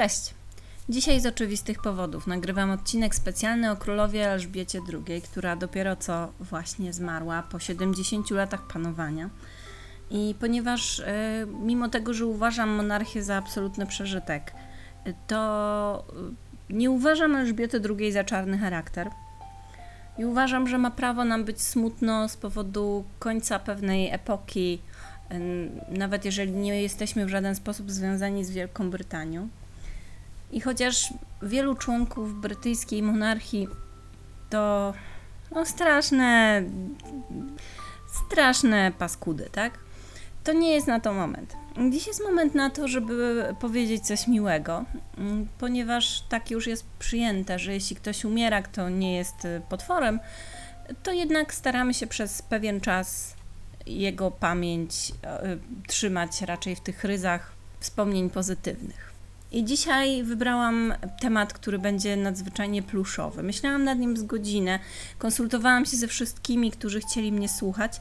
Cześć! Dzisiaj z oczywistych powodów nagrywam odcinek specjalny o królowie Elżbiecie II, która dopiero co właśnie zmarła po 70 latach panowania. I ponieważ e, mimo tego, że uważam monarchię za absolutny przeżytek, e, to e, nie uważam Elżbiety II za czarny charakter. I uważam, że ma prawo nam być smutno z powodu końca pewnej epoki, nawet jeżeli nie jesteśmy w żaden sposób związani z Wielką Brytanią. I chociaż wielu członków brytyjskiej monarchii to no, straszne, straszne paskudy, tak? To nie jest na to moment. Dziś jest moment na to, żeby powiedzieć coś miłego, ponieważ tak już jest przyjęte, że jeśli ktoś umiera, kto nie jest potworem, to jednak staramy się przez pewien czas jego pamięć e, trzymać raczej w tych ryzach wspomnień pozytywnych. I dzisiaj wybrałam temat, który będzie nadzwyczajnie pluszowy. Myślałam nad nim z godzinę, konsultowałam się ze wszystkimi, którzy chcieli mnie słuchać,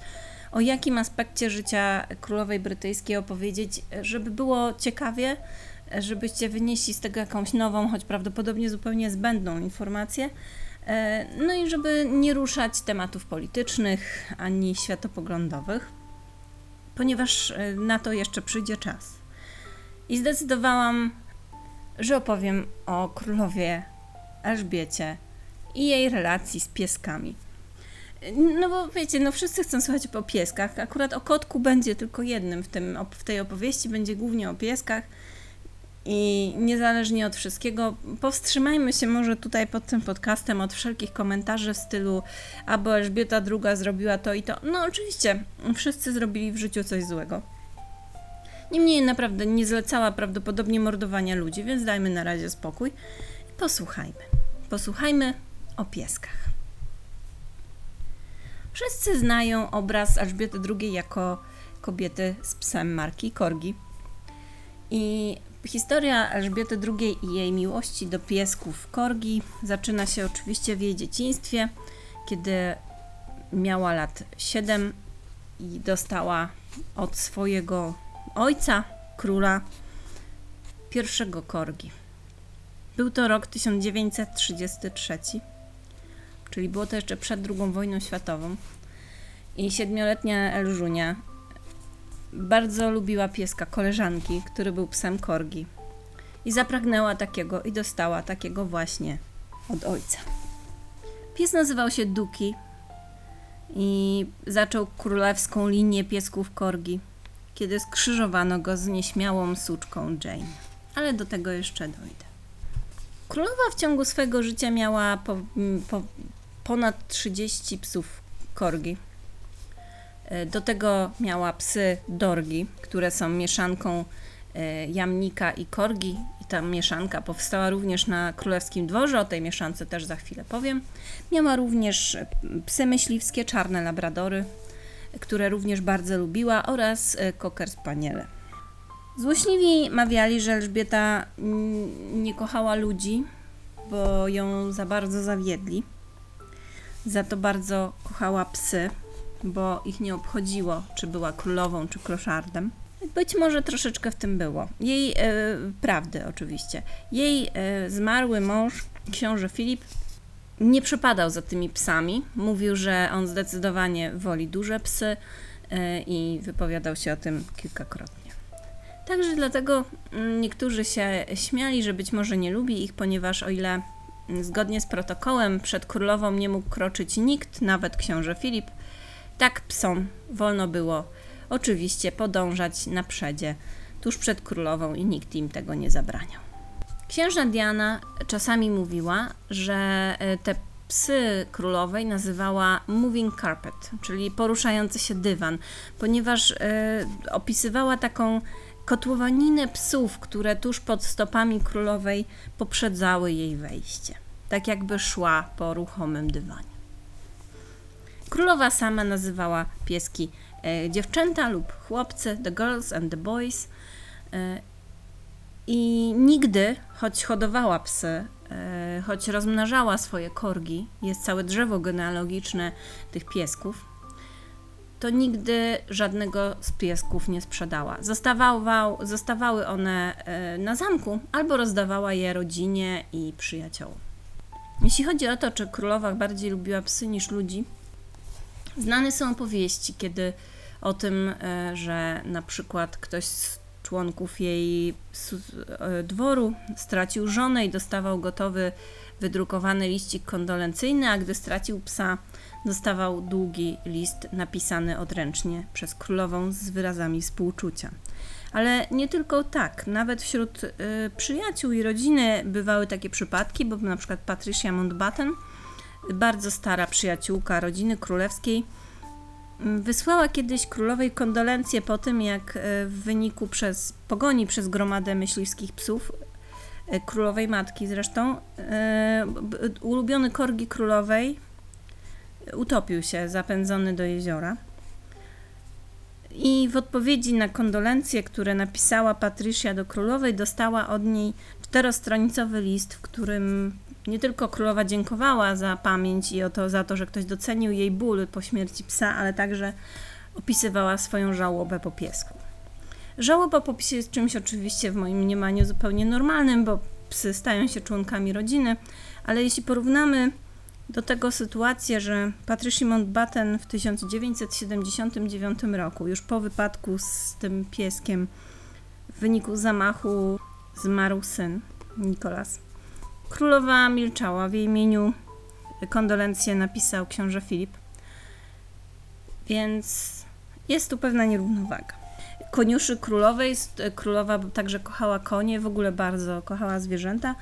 o jakim aspekcie życia królowej brytyjskiej opowiedzieć, żeby było ciekawie, żebyście wynieśli z tego jakąś nową, choć prawdopodobnie zupełnie zbędną informację. E, no i żeby nie ruszać tematów politycznych ani światopoglądowych, ponieważ e, na to jeszcze przyjdzie czas. I zdecydowałam, że opowiem o królowie Elżbiecie i jej relacji z pieskami. No bo wiecie, no wszyscy chcą słuchać o pieskach. Akurat o kotku będzie tylko jednym w, tym, w tej opowieści, będzie głównie o pieskach. I niezależnie od wszystkiego, powstrzymajmy się może tutaj pod tym podcastem od wszelkich komentarzy w stylu albo Elżbieta II zrobiła to i to. No oczywiście, wszyscy zrobili w życiu coś złego. Niemniej naprawdę nie zlecała prawdopodobnie mordowania ludzi, więc dajmy na razie spokój i posłuchajmy. Posłuchajmy o pieskach. Wszyscy znają obraz Elżbiety II jako kobiety z psem marki Korgi. I Historia Elżbiety II i jej miłości do piesków korgi zaczyna się oczywiście w jej dzieciństwie, kiedy miała lat 7 i dostała od swojego ojca, króla, pierwszego korgi. Był to rok 1933, czyli było to jeszcze przed II wojną światową. I siedmioletnia Elżunia bardzo lubiła pieska koleżanki, który był psem korgi. I zapragnęła takiego i dostała takiego właśnie od ojca. Pies nazywał się Duki i zaczął królewską linię piesków korgi, kiedy skrzyżowano go z nieśmiałą suczką Jane. Ale do tego jeszcze dojdę. Królowa w ciągu swojego życia miała po, po, ponad 30 psów korgi E, do tego miała psy dorgi, które są mieszanką e, jamnika i korgi. I ta mieszanka powstała również na królewskim dworze, o tej mieszance też za chwilę powiem. Miała również psy myśliwskie, czarne labradory, które również bardzo lubiła oraz koker e, spaniele. Złośliwi mawiali, że Elżbieta nie kochała ludzi, bo ją za bardzo zawiedli. Za to bardzo kochała psy, bo ich nie obchodziło, czy była królową, czy kloszardem. Być może troszeczkę w tym było. Jej e, prawdy, oczywiście. Jej e, zmarły mąż, książę Filip, nie przepadał za tymi psami. Mówił, że on zdecydowanie woli duże psy e, i wypowiadał się o tym kilkakrotnie. Także dlatego mm, niektórzy się śmiali, że być może nie lubi ich, ponieważ o ile mm, zgodnie z protokołem przed królową nie mógł kroczyć nikt, nawet książę Filip, tak psom wolno było oczywiście podążać na przedzie tuż przed królową i nikt im tego nie zabraniał. Księżna Diana czasami mówiła, że e, te psy królowej nazywała moving carpet, czyli poruszający się dywan, ponieważ e, opisywała taką kotłowaninę psów, które tuż pod stopami królowej poprzedzały jej wejście, tak jakby szła po ruchomym dywanie. Królowa sama nazywała pieski e, dziewczęta lub chłopcy, the girls and the boys. I nigdy, choć hodowała psy, e, choć rozmnażała swoje korgi, jest całe drzewo genealogiczne tych piesków, to nigdy żadnego z piesków nie sprzedała. Zostawał, zostawały one e, na zamku albo rozdawała je rodzinie i przyjaciołom. Jeśli chodzi o to, czy królowa bardziej lubiła psy niż ludzi, znane są opowieści, kiedy o tym, e, że na przykład ktoś z członków jej e, dworu stracił żonę i dostawał gotowy, wydrukowany liścik kondolencyjny, a gdy stracił psa, dostawał długi list napisany odręcznie przez królową z wyrazami współczucia. Ale nie tylko tak, nawet wśród y, przyjaciół i rodziny bywały takie przypadki, bo na przykład Patricia Mountbatten, bardzo stara przyjaciółka rodziny królewskiej, wysłała kiedyś królowej kondolencje po tym, jak y, w wyniku przez pogoni przez gromadę myśliwskich psów y, królowej matki zresztą, y, ulubiony korgi królowej utopił się, zapędzony do jeziora. I w odpowiedzi na kondolencje, które napisała Patricia do królowej, dostała od niej czterostronicowy list, w którym nie tylko królowa dziękowała za pamięć i o to, za to, że ktoś docenił jej ból po śmierci psa, ale także opisywała swoją żałobę po piesku. Żałoba po psie jest czymś oczywiście w moim mniemaniu zupełnie normalnym, bo psy stają się członkami rodziny, ale jeśli porównamy do tego sytuację, że Patricia Mountbatten w 1979 roku, już po wypadku z tym pieskiem, w wyniku zamachu zmarł syn, Nikolas. Królowa milczała. W jej imieniu kondolencje napisał książę Filip. Więc jest tu pewna nierównowaga. Koniuszy królowej, królowa także kochała konie, w ogóle bardzo kochała zwierzęta.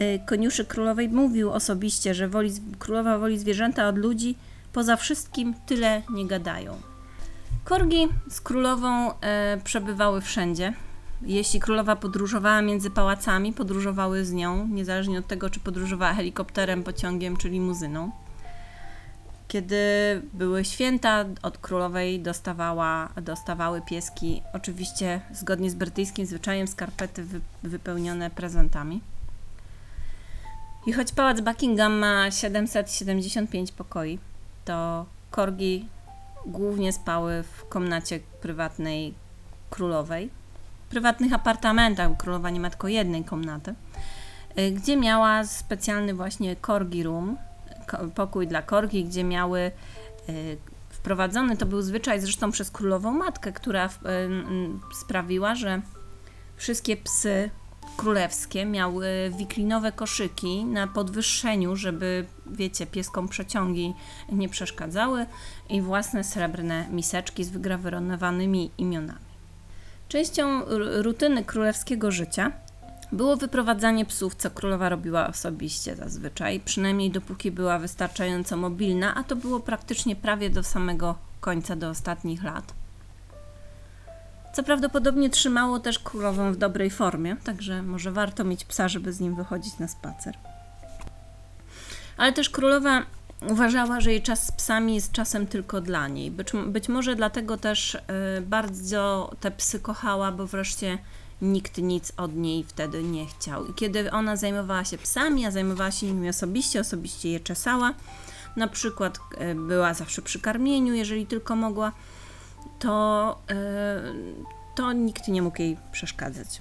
Y, koniuszy królowej mówił osobiście, że woli, królowa woli zwierzęta od ludzi, poza wszystkim tyle nie gadają. Korgi z królową e, przebywały wszędzie. Jeśli królowa podróżowała między pałacami, podróżowały z nią, niezależnie od tego, czy podróżowała helikopterem, pociągiem czy limuzyną. Kiedy były święta, od królowej dostawała, dostawały pieski, oczywiście zgodnie z brytyjskim zwyczajem, skarpety wy, wypełnione prezentami. I choć pałac Buckingham ma 775 pokoi, to korgi głównie spały w komnacie prywatnej królowej. Prywatnych apartamentach, królowa nie ma tylko jednej komnaty, y, gdzie miała specjalny właśnie korgi room, pokój dla korgi, gdzie miały y, wprowadzony, to był zwyczaj zresztą przez królową matkę, która y, sprawiła, że wszystkie psy królewskie miały wiklinowe koszyki na podwyższeniu, żeby, wiecie, pieskom przeciągi nie przeszkadzały i własne srebrne miseczki z wygrawirowanymi imionami. Częścią rutyny królewskiego życia było wyprowadzanie psów, co królowa robiła osobiście zazwyczaj, przynajmniej dopóki była wystarczająco mobilna, a to było praktycznie prawie do samego końca, do ostatnich lat co prawdopodobnie trzymało też królową w dobrej formie, także może warto mieć psa, żeby z nim wychodzić na spacer. Ale też królowa uważała, że jej czas z psami jest czasem tylko dla niej. Być, być może dlatego też y, bardzo te psy kochała, bo wreszcie nikt nic od niej wtedy nie chciał. I kiedy ona zajmowała się psami, a zajmowała się nimi osobiście, osobiście je czesała, na przykład y, była zawsze przy karmieniu, jeżeli tylko mogła, to, e, to nikt nie mógł jej przeszkadzać.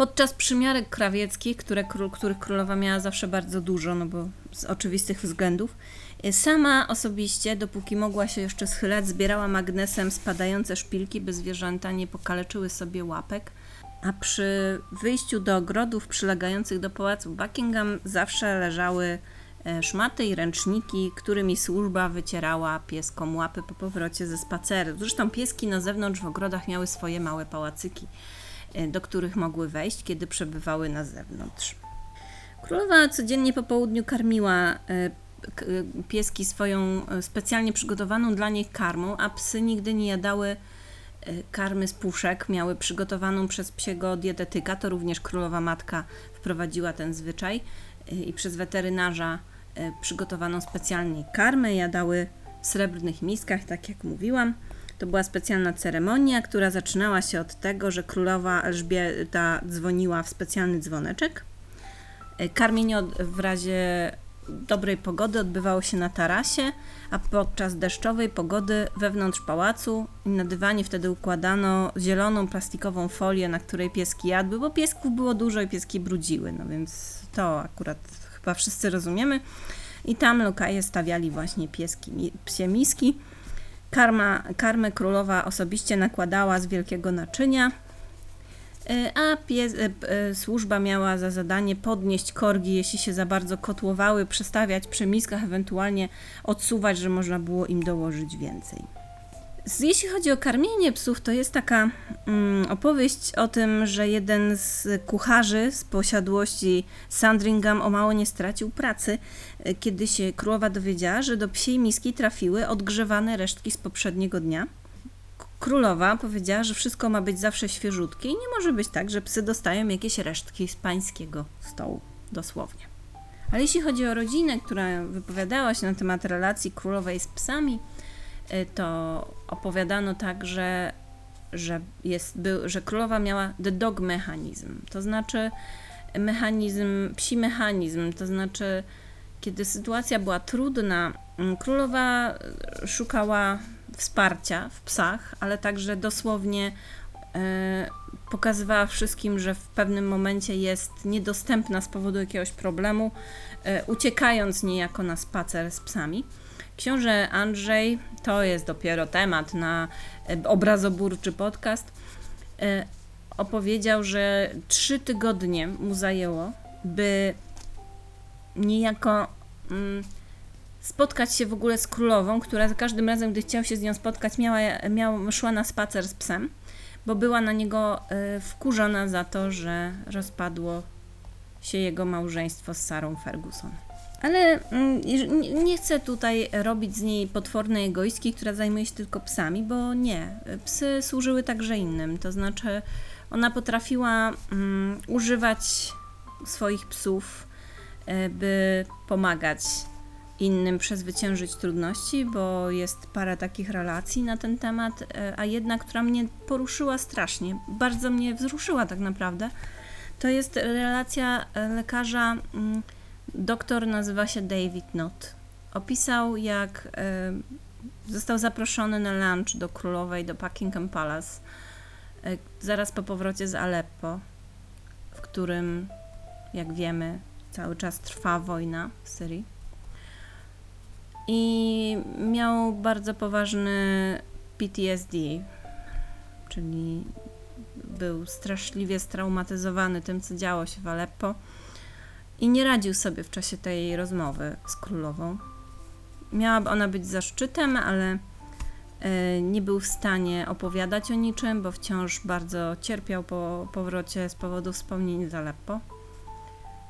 Podczas przymiarek krawieckich, które, których królowa miała zawsze bardzo dużo, no bo z oczywistych względów, e, sama osobiście, dopóki mogła się jeszcze schylać, zbierała magnesem spadające szpilki, by zwierzęta nie pokaleczyły sobie łapek. A przy wyjściu do ogrodów przylegających do pałacu Buckingham zawsze leżały E, szmaty i ręczniki, którymi służba wycierała pieskom łapy po powrocie ze spaceru. Zresztą pieski na zewnątrz w ogrodach miały swoje małe pałacyki, do których mogły wejść, kiedy przebywały na zewnątrz. Królowa codziennie po południu karmiła e, pieski swoją specjalnie przygotowaną dla nich karmą, a psy nigdy nie jadały karmy z puszek, miały przygotowaną przez psiego dietetyka, to również królowa matka wprowadziła ten zwyczaj i przez weterynarza E, przygotowaną specjalnie karmę, jadały w srebrnych miskach, tak jak mówiłam. To była specjalna ceremonia, która zaczynała się od tego, że królowa Elżbieta dzwoniła w specjalny dzwoneczek. E, karmienie w razie dobrej pogody odbywało się na tarasie, a podczas deszczowej pogody wewnątrz pałacu na dywanie wtedy układano zieloną plastikową folię, na której pieski jadły, bo piesków było dużo i pieski brudziły, no więc to akurat chyba wszyscy rozumiemy. I tam lokaje stawiali właśnie pieski, psie miski. Karma, karmę królowa osobiście nakładała z wielkiego naczynia, E, a pies, e, e, służba miała za zadanie podnieść korgi, jeśli się za bardzo kotłowały, przestawiać przy miskach, ewentualnie odsuwać, że można było im dołożyć więcej. Jeśli chodzi o karmienie psów, to jest taka mm, opowieść o tym, że jeden z kucharzy z posiadłości Sandringham o mało nie stracił pracy, kiedy się królowa dowiedziała, że do psiej miski trafiły odgrzewane resztki z poprzedniego dnia – Królowa powiedziała, że wszystko ma być zawsze świeżutkie i nie może być tak, że psy dostają jakieś resztki z pańskiego stołu, dosłownie. Ale jeśli chodzi o rodzinę, która wypowiadała się na temat relacji królowej z psami, to opowiadano tak, że, jest, był, że królowa miała the dog mechanizm, to znaczy mechanizm, psi mechanizm, to znaczy kiedy sytuacja była trudna, mm, królowa szukała wsparcia w psach, ale także dosłownie e, pokazywała wszystkim, że w pewnym momencie jest niedostępna z powodu jakiegoś problemu, uciekając niejako na spacer z psami. Książę Andrzej, to jest dopiero temat na e, obrazoburczy podcast, opowiedział, że trzy tygodnie mu zajęło, by niejako mm, spotkać się w ogóle z królową, która za każdym razem, gdy chciał się z nią spotkać, miała, miała, szła na spacer z psem, bo była na niego y, wkurzona za to, że rozpadło się jego małżeństwo z Sarą Ferguson. Ale y, nie chcę tutaj robić z niej potwornej egoistki, która zajmuje się tylko psami, bo nie. Psy służyły także innym. To znaczy, ona potrafiła y, używać swoich psów, y, by pomagać innym przezwyciężyć trudności, bo jest parę takich relacji na ten temat, e, a jedna, która mnie poruszyła strasznie, bardzo mnie wzruszyła tak naprawdę, to jest relacja e, lekarza, mm, doktor nazywa się David Knott. Opisał, jak e, został zaproszony na lunch do królowej, do Buckingham Palace, zaraz po powrocie z Aleppo, w którym, jak wiemy, cały czas trwa wojna w Syrii i miał bardzo poważny PTSD, czyli był straszliwie straumatyzowany tym, co działo się w Aleppo i nie radził sobie w czasie tej rozmowy z królową. Miałaby ona być zaszczytem, ale e, nie był w stanie opowiadać o niczym, bo wciąż bardzo cierpiał po powrocie z powodu wspomnień z Aleppo.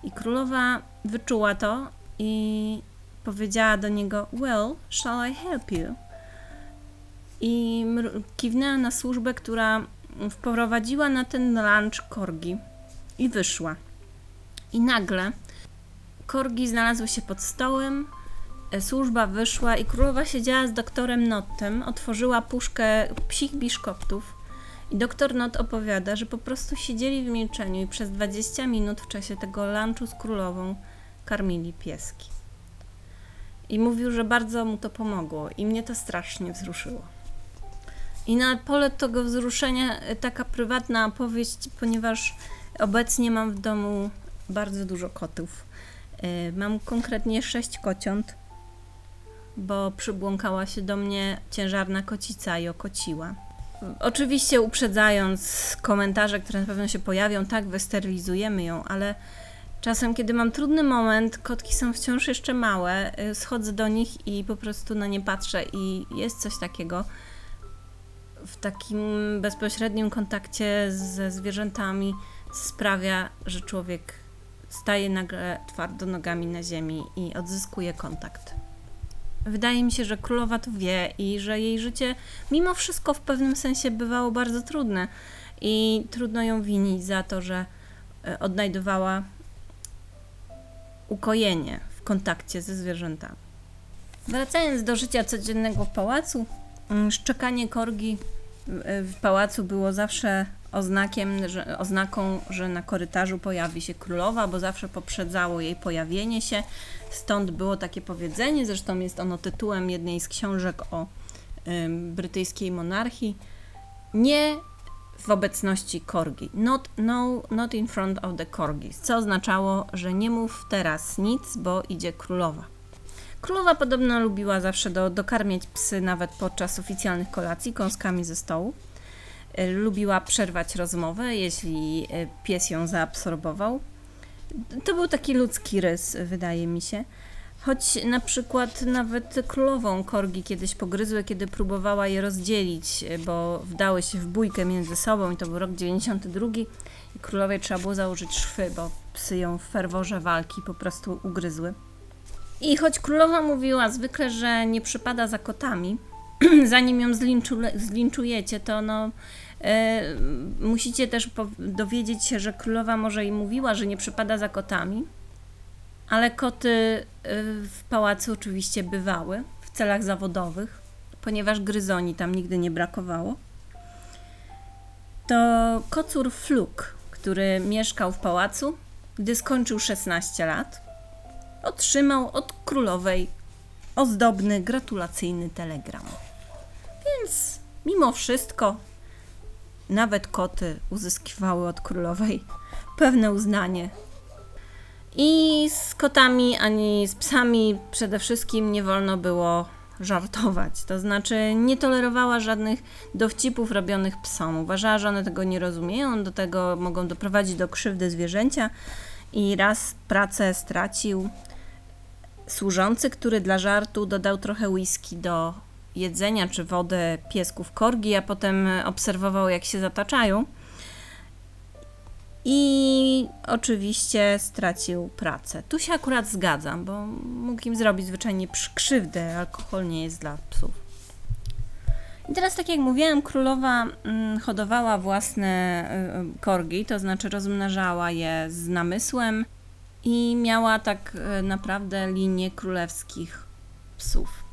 I królowa wyczuła to i powiedziała do niego: Well, shall I help you? I kiwnęła na służbę, która wprowadziła na ten lunch korgi i wyszła. I nagle korgi znalazły się pod stołem, e, służba wyszła i królowa siedziała z doktorem Nottem, otworzyła puszkę psich biszkoptów i doktor Not opowiada, że po prostu siedzieli w milczeniu i przez 20 minut w czasie tego lunchu z królową karmili pieski. I mówił, że bardzo mu to pomogło i mnie to strasznie wzruszyło. I na pole tego wzruszenia e, taka prywatna opowieść, ponieważ obecnie mam w domu bardzo dużo kotów. E, mam konkretnie sześć kociąt, bo przybłąkała się do mnie ciężarna kocica i okociła. Oczywiście uprzedzając komentarze, które na pewno się pojawią, tak, wysterylizujemy ją, ale Czasem, kiedy mam trudny moment, kotki są wciąż jeszcze małe, y, schodzę do nich i po prostu na nie patrzę i jest coś takiego w takim bezpośrednim kontakcie ze zwierzętami sprawia, że człowiek staje nagle twardo nogami na ziemi i odzyskuje kontakt. Wydaje mi się, że królowa to wie i że jej życie mimo wszystko w pewnym sensie bywało bardzo trudne i trudno ją winić za to, że y, odnajdowała ukojenie w kontakcie ze zwierzętami. Wracając do życia codziennego w pałacu, mm, szczekanie korgi w pałacu było zawsze oznakiem, że, oznaką, że na korytarzu pojawi się królowa, bo zawsze poprzedzało jej pojawienie się. Stąd było takie powiedzenie, zresztą jest ono tytułem jednej z książek o ym, brytyjskiej monarchii. Nie w obecności korgi. Not, no, not in front of the corgis, co oznaczało, że nie mów teraz nic, bo idzie królowa. Królowa podobno lubiła zawsze do, dokarmiać psy nawet podczas oficjalnych kolacji kąskami ze stołu. Y, Lubiła przerwać rozmowę, jeśli y, pies ją zaabsorbował. To był taki ludzki rys, wydaje mi się. Choć na przykład nawet królową korgi kiedyś pogryzły, kiedy próbowała je rozdzielić, y, bo wdały się w bójkę między sobą i to był rok 92 i królowej trzeba było założyć szwy, bo psy ją w ferworze walki po prostu ugryzły. I choć królowa mówiła zwykle, że nie przypada za kotami, zanim ją zlinczu, zlinczujecie, to no, e, musicie też dowiedzieć się, że królowa może i mówiła, że nie przypada za kotami, ale koty e, w pałacu oczywiście bywały w celach zawodowych, ponieważ gryzoni tam nigdy nie brakowało. To kocur Fluk, który mieszkał w pałacu, gdy skończył 16 lat, otrzymał od królowej ozdobny, gratulacyjny telegram. Więc mimo wszystko, nawet koty uzyskiwały od królowej pewne uznanie. I z kotami ani z psami przede wszystkim nie wolno było żartować. To znaczy, nie tolerowała żadnych dowcipów robionych psom. Uważała, że one tego nie rozumieją, do tego mogą doprowadzić do krzywdy zwierzęcia. I raz pracę stracił służący, który dla żartu dodał trochę whisky do jedzenia czy wodę piesków korgi, a potem obserwował, jak się zataczają. I oczywiście stracił pracę. Tu się akurat zgadzam, bo mógł im zrobić zwyczajnie krzywdę. Alkohol nie jest dla psów. I teraz, tak jak mówiłam, królowa mm, hodowała własne y, korgi, to znaczy rozmnażała je z namysłem i miała tak y, naprawdę linię królewskich psów.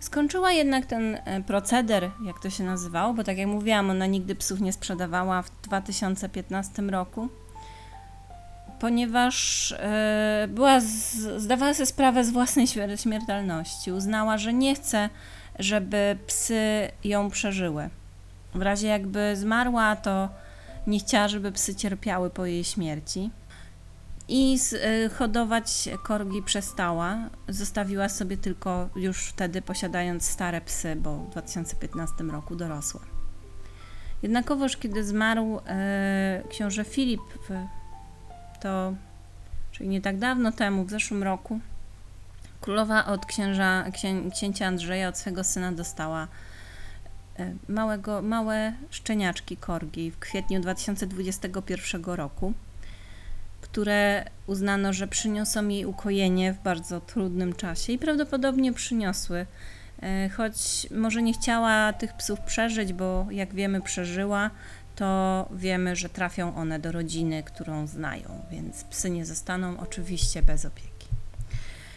Skończyła jednak ten y, proceder, jak to się nazywało, bo tak jak mówiłam, ona nigdy psów nie sprzedawała w 2015 roku, ponieważ yy, była zdawała sobie sprawę z własnej śmiertelności. Uznała, że nie chce, żeby psy ją przeżyły. W razie jakby zmarła, to nie chciała, żeby psy cierpiały po jej śmierci. I y, hodować korgi przestała. Zostawiła sobie tylko już wtedy posiadając stare psy, bo w 2015 roku dorosłe. Jednakowoż, kiedy zmarł y, książę Filip, to czyli nie tak dawno temu, w zeszłym roku, królowa od księża, księ, księcia Andrzeja, od swego syna dostała y, małego, małe szczeniaczki korgi w kwietniu 2021 roku które uznano, że przyniosą jej ukojenie w bardzo trudnym czasie i prawdopodobnie przyniosły. E, choć może nie chciała tych psów przeżyć, bo jak wiemy, przeżyła, to wiemy, że trafią one do rodziny, którą znają, więc psy nie zostaną oczywiście bez opieki.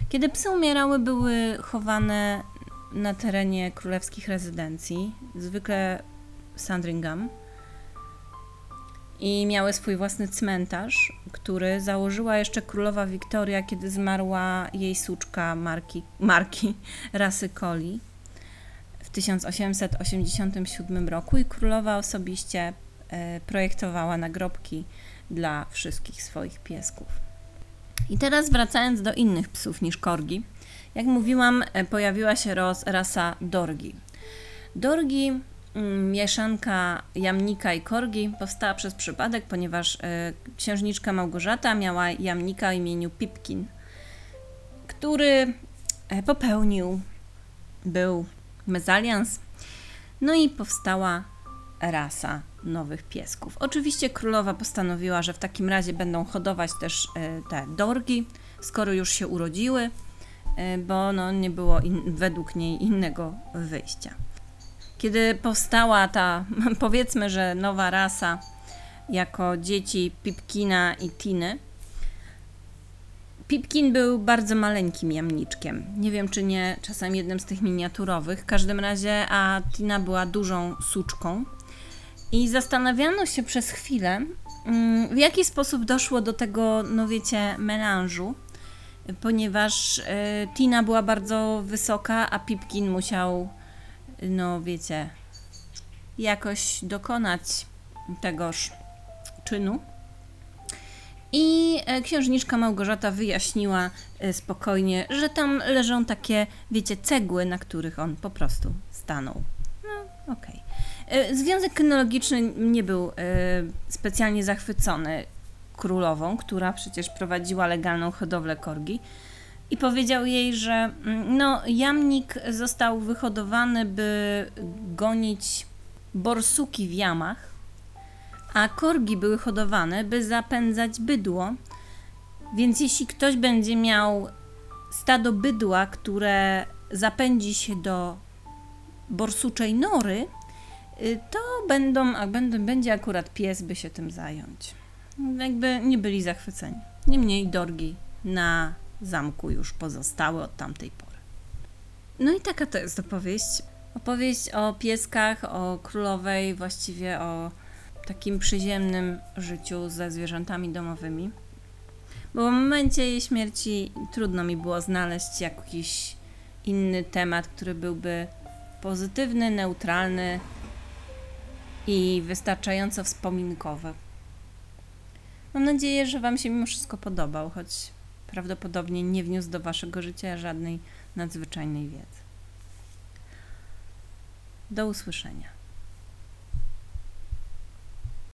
Kiedy psy umierały, były chowane na terenie królewskich rezydencji, zwykle Sandringham, i miały swój własny cmentarz, który założyła jeszcze królowa Wiktoria, kiedy zmarła jej suczka marki, marki rasy Coli w 1887 roku i królowa osobiście e, projektowała nagrobki dla wszystkich swoich piesków. I teraz wracając do innych psów niż korgi, jak mówiłam, e, pojawiła się rasa dorgi. Dorgi mieszanka jamnika i korgi powstała przez przypadek, ponieważ y, księżniczka Małgorzata miała jamnika o imieniu Pipkin, który e, popełnił, był mezalians, no i powstała rasa nowych piesków. Oczywiście królowa postanowiła, że w takim razie będą hodować też y, te dorgi, skoro już się urodziły, bo no, nie było in, według niej innego wyjścia kiedy powstała ta, powiedzmy, że nowa rasa jako dzieci Pipkina i Tiny, Pipkin był bardzo maleńkim jamniczkiem. Nie wiem, czy nie czasem jednym z tych miniaturowych. W każdym razie, a Tina była dużą suczką. I zastanawiano się przez chwilę, mm, w jaki sposób doszło do tego, no wiecie, melanżu, ponieważ y, Tina była bardzo wysoka, a Pipkin musiał, no wiecie, jakoś dokonać tegoż czynu. I e, księżniczka Małgorzata wyjaśniła e, spokojnie, że tam leżą takie, wiecie, cegły, na których on po prostu stanął. No, okej. E, Związek kynologiczny nie był specjalnie zachwycony królową, która przecież prowadziła legalną hodowlę korgi. I powiedział jej, że mm, no, jamnik został wyhodowany, by gonić borsuki w jamach, a korgi były hodowane, by zapędzać bydło. Więc jeśli ktoś będzie miał stado bydła, które zapędzi się do borsuczej nory, y, to będą, a będą, będzie akurat pies, by się tym zająć. Jakby nie byli zachwyceni. Niemniej dorgi na zamku już pozostały od tamtej pory. No i taka to jest opowieść. Opowieść o pieskach, o królowej, właściwie o takim przyziemnym życiu ze zwierzętami domowymi. Bo w momencie jej śmierci trudno mi było znaleźć jakiś inny temat, który byłby pozytywny, neutralny i wystarczająco wspominkowy. Mam nadzieję, że Wam się mimo wszystko podobał, choć prawdopodobnie nie wniósł do Waszego życia żadnej nadzwyczajnej wiedzy. Do usłyszenia.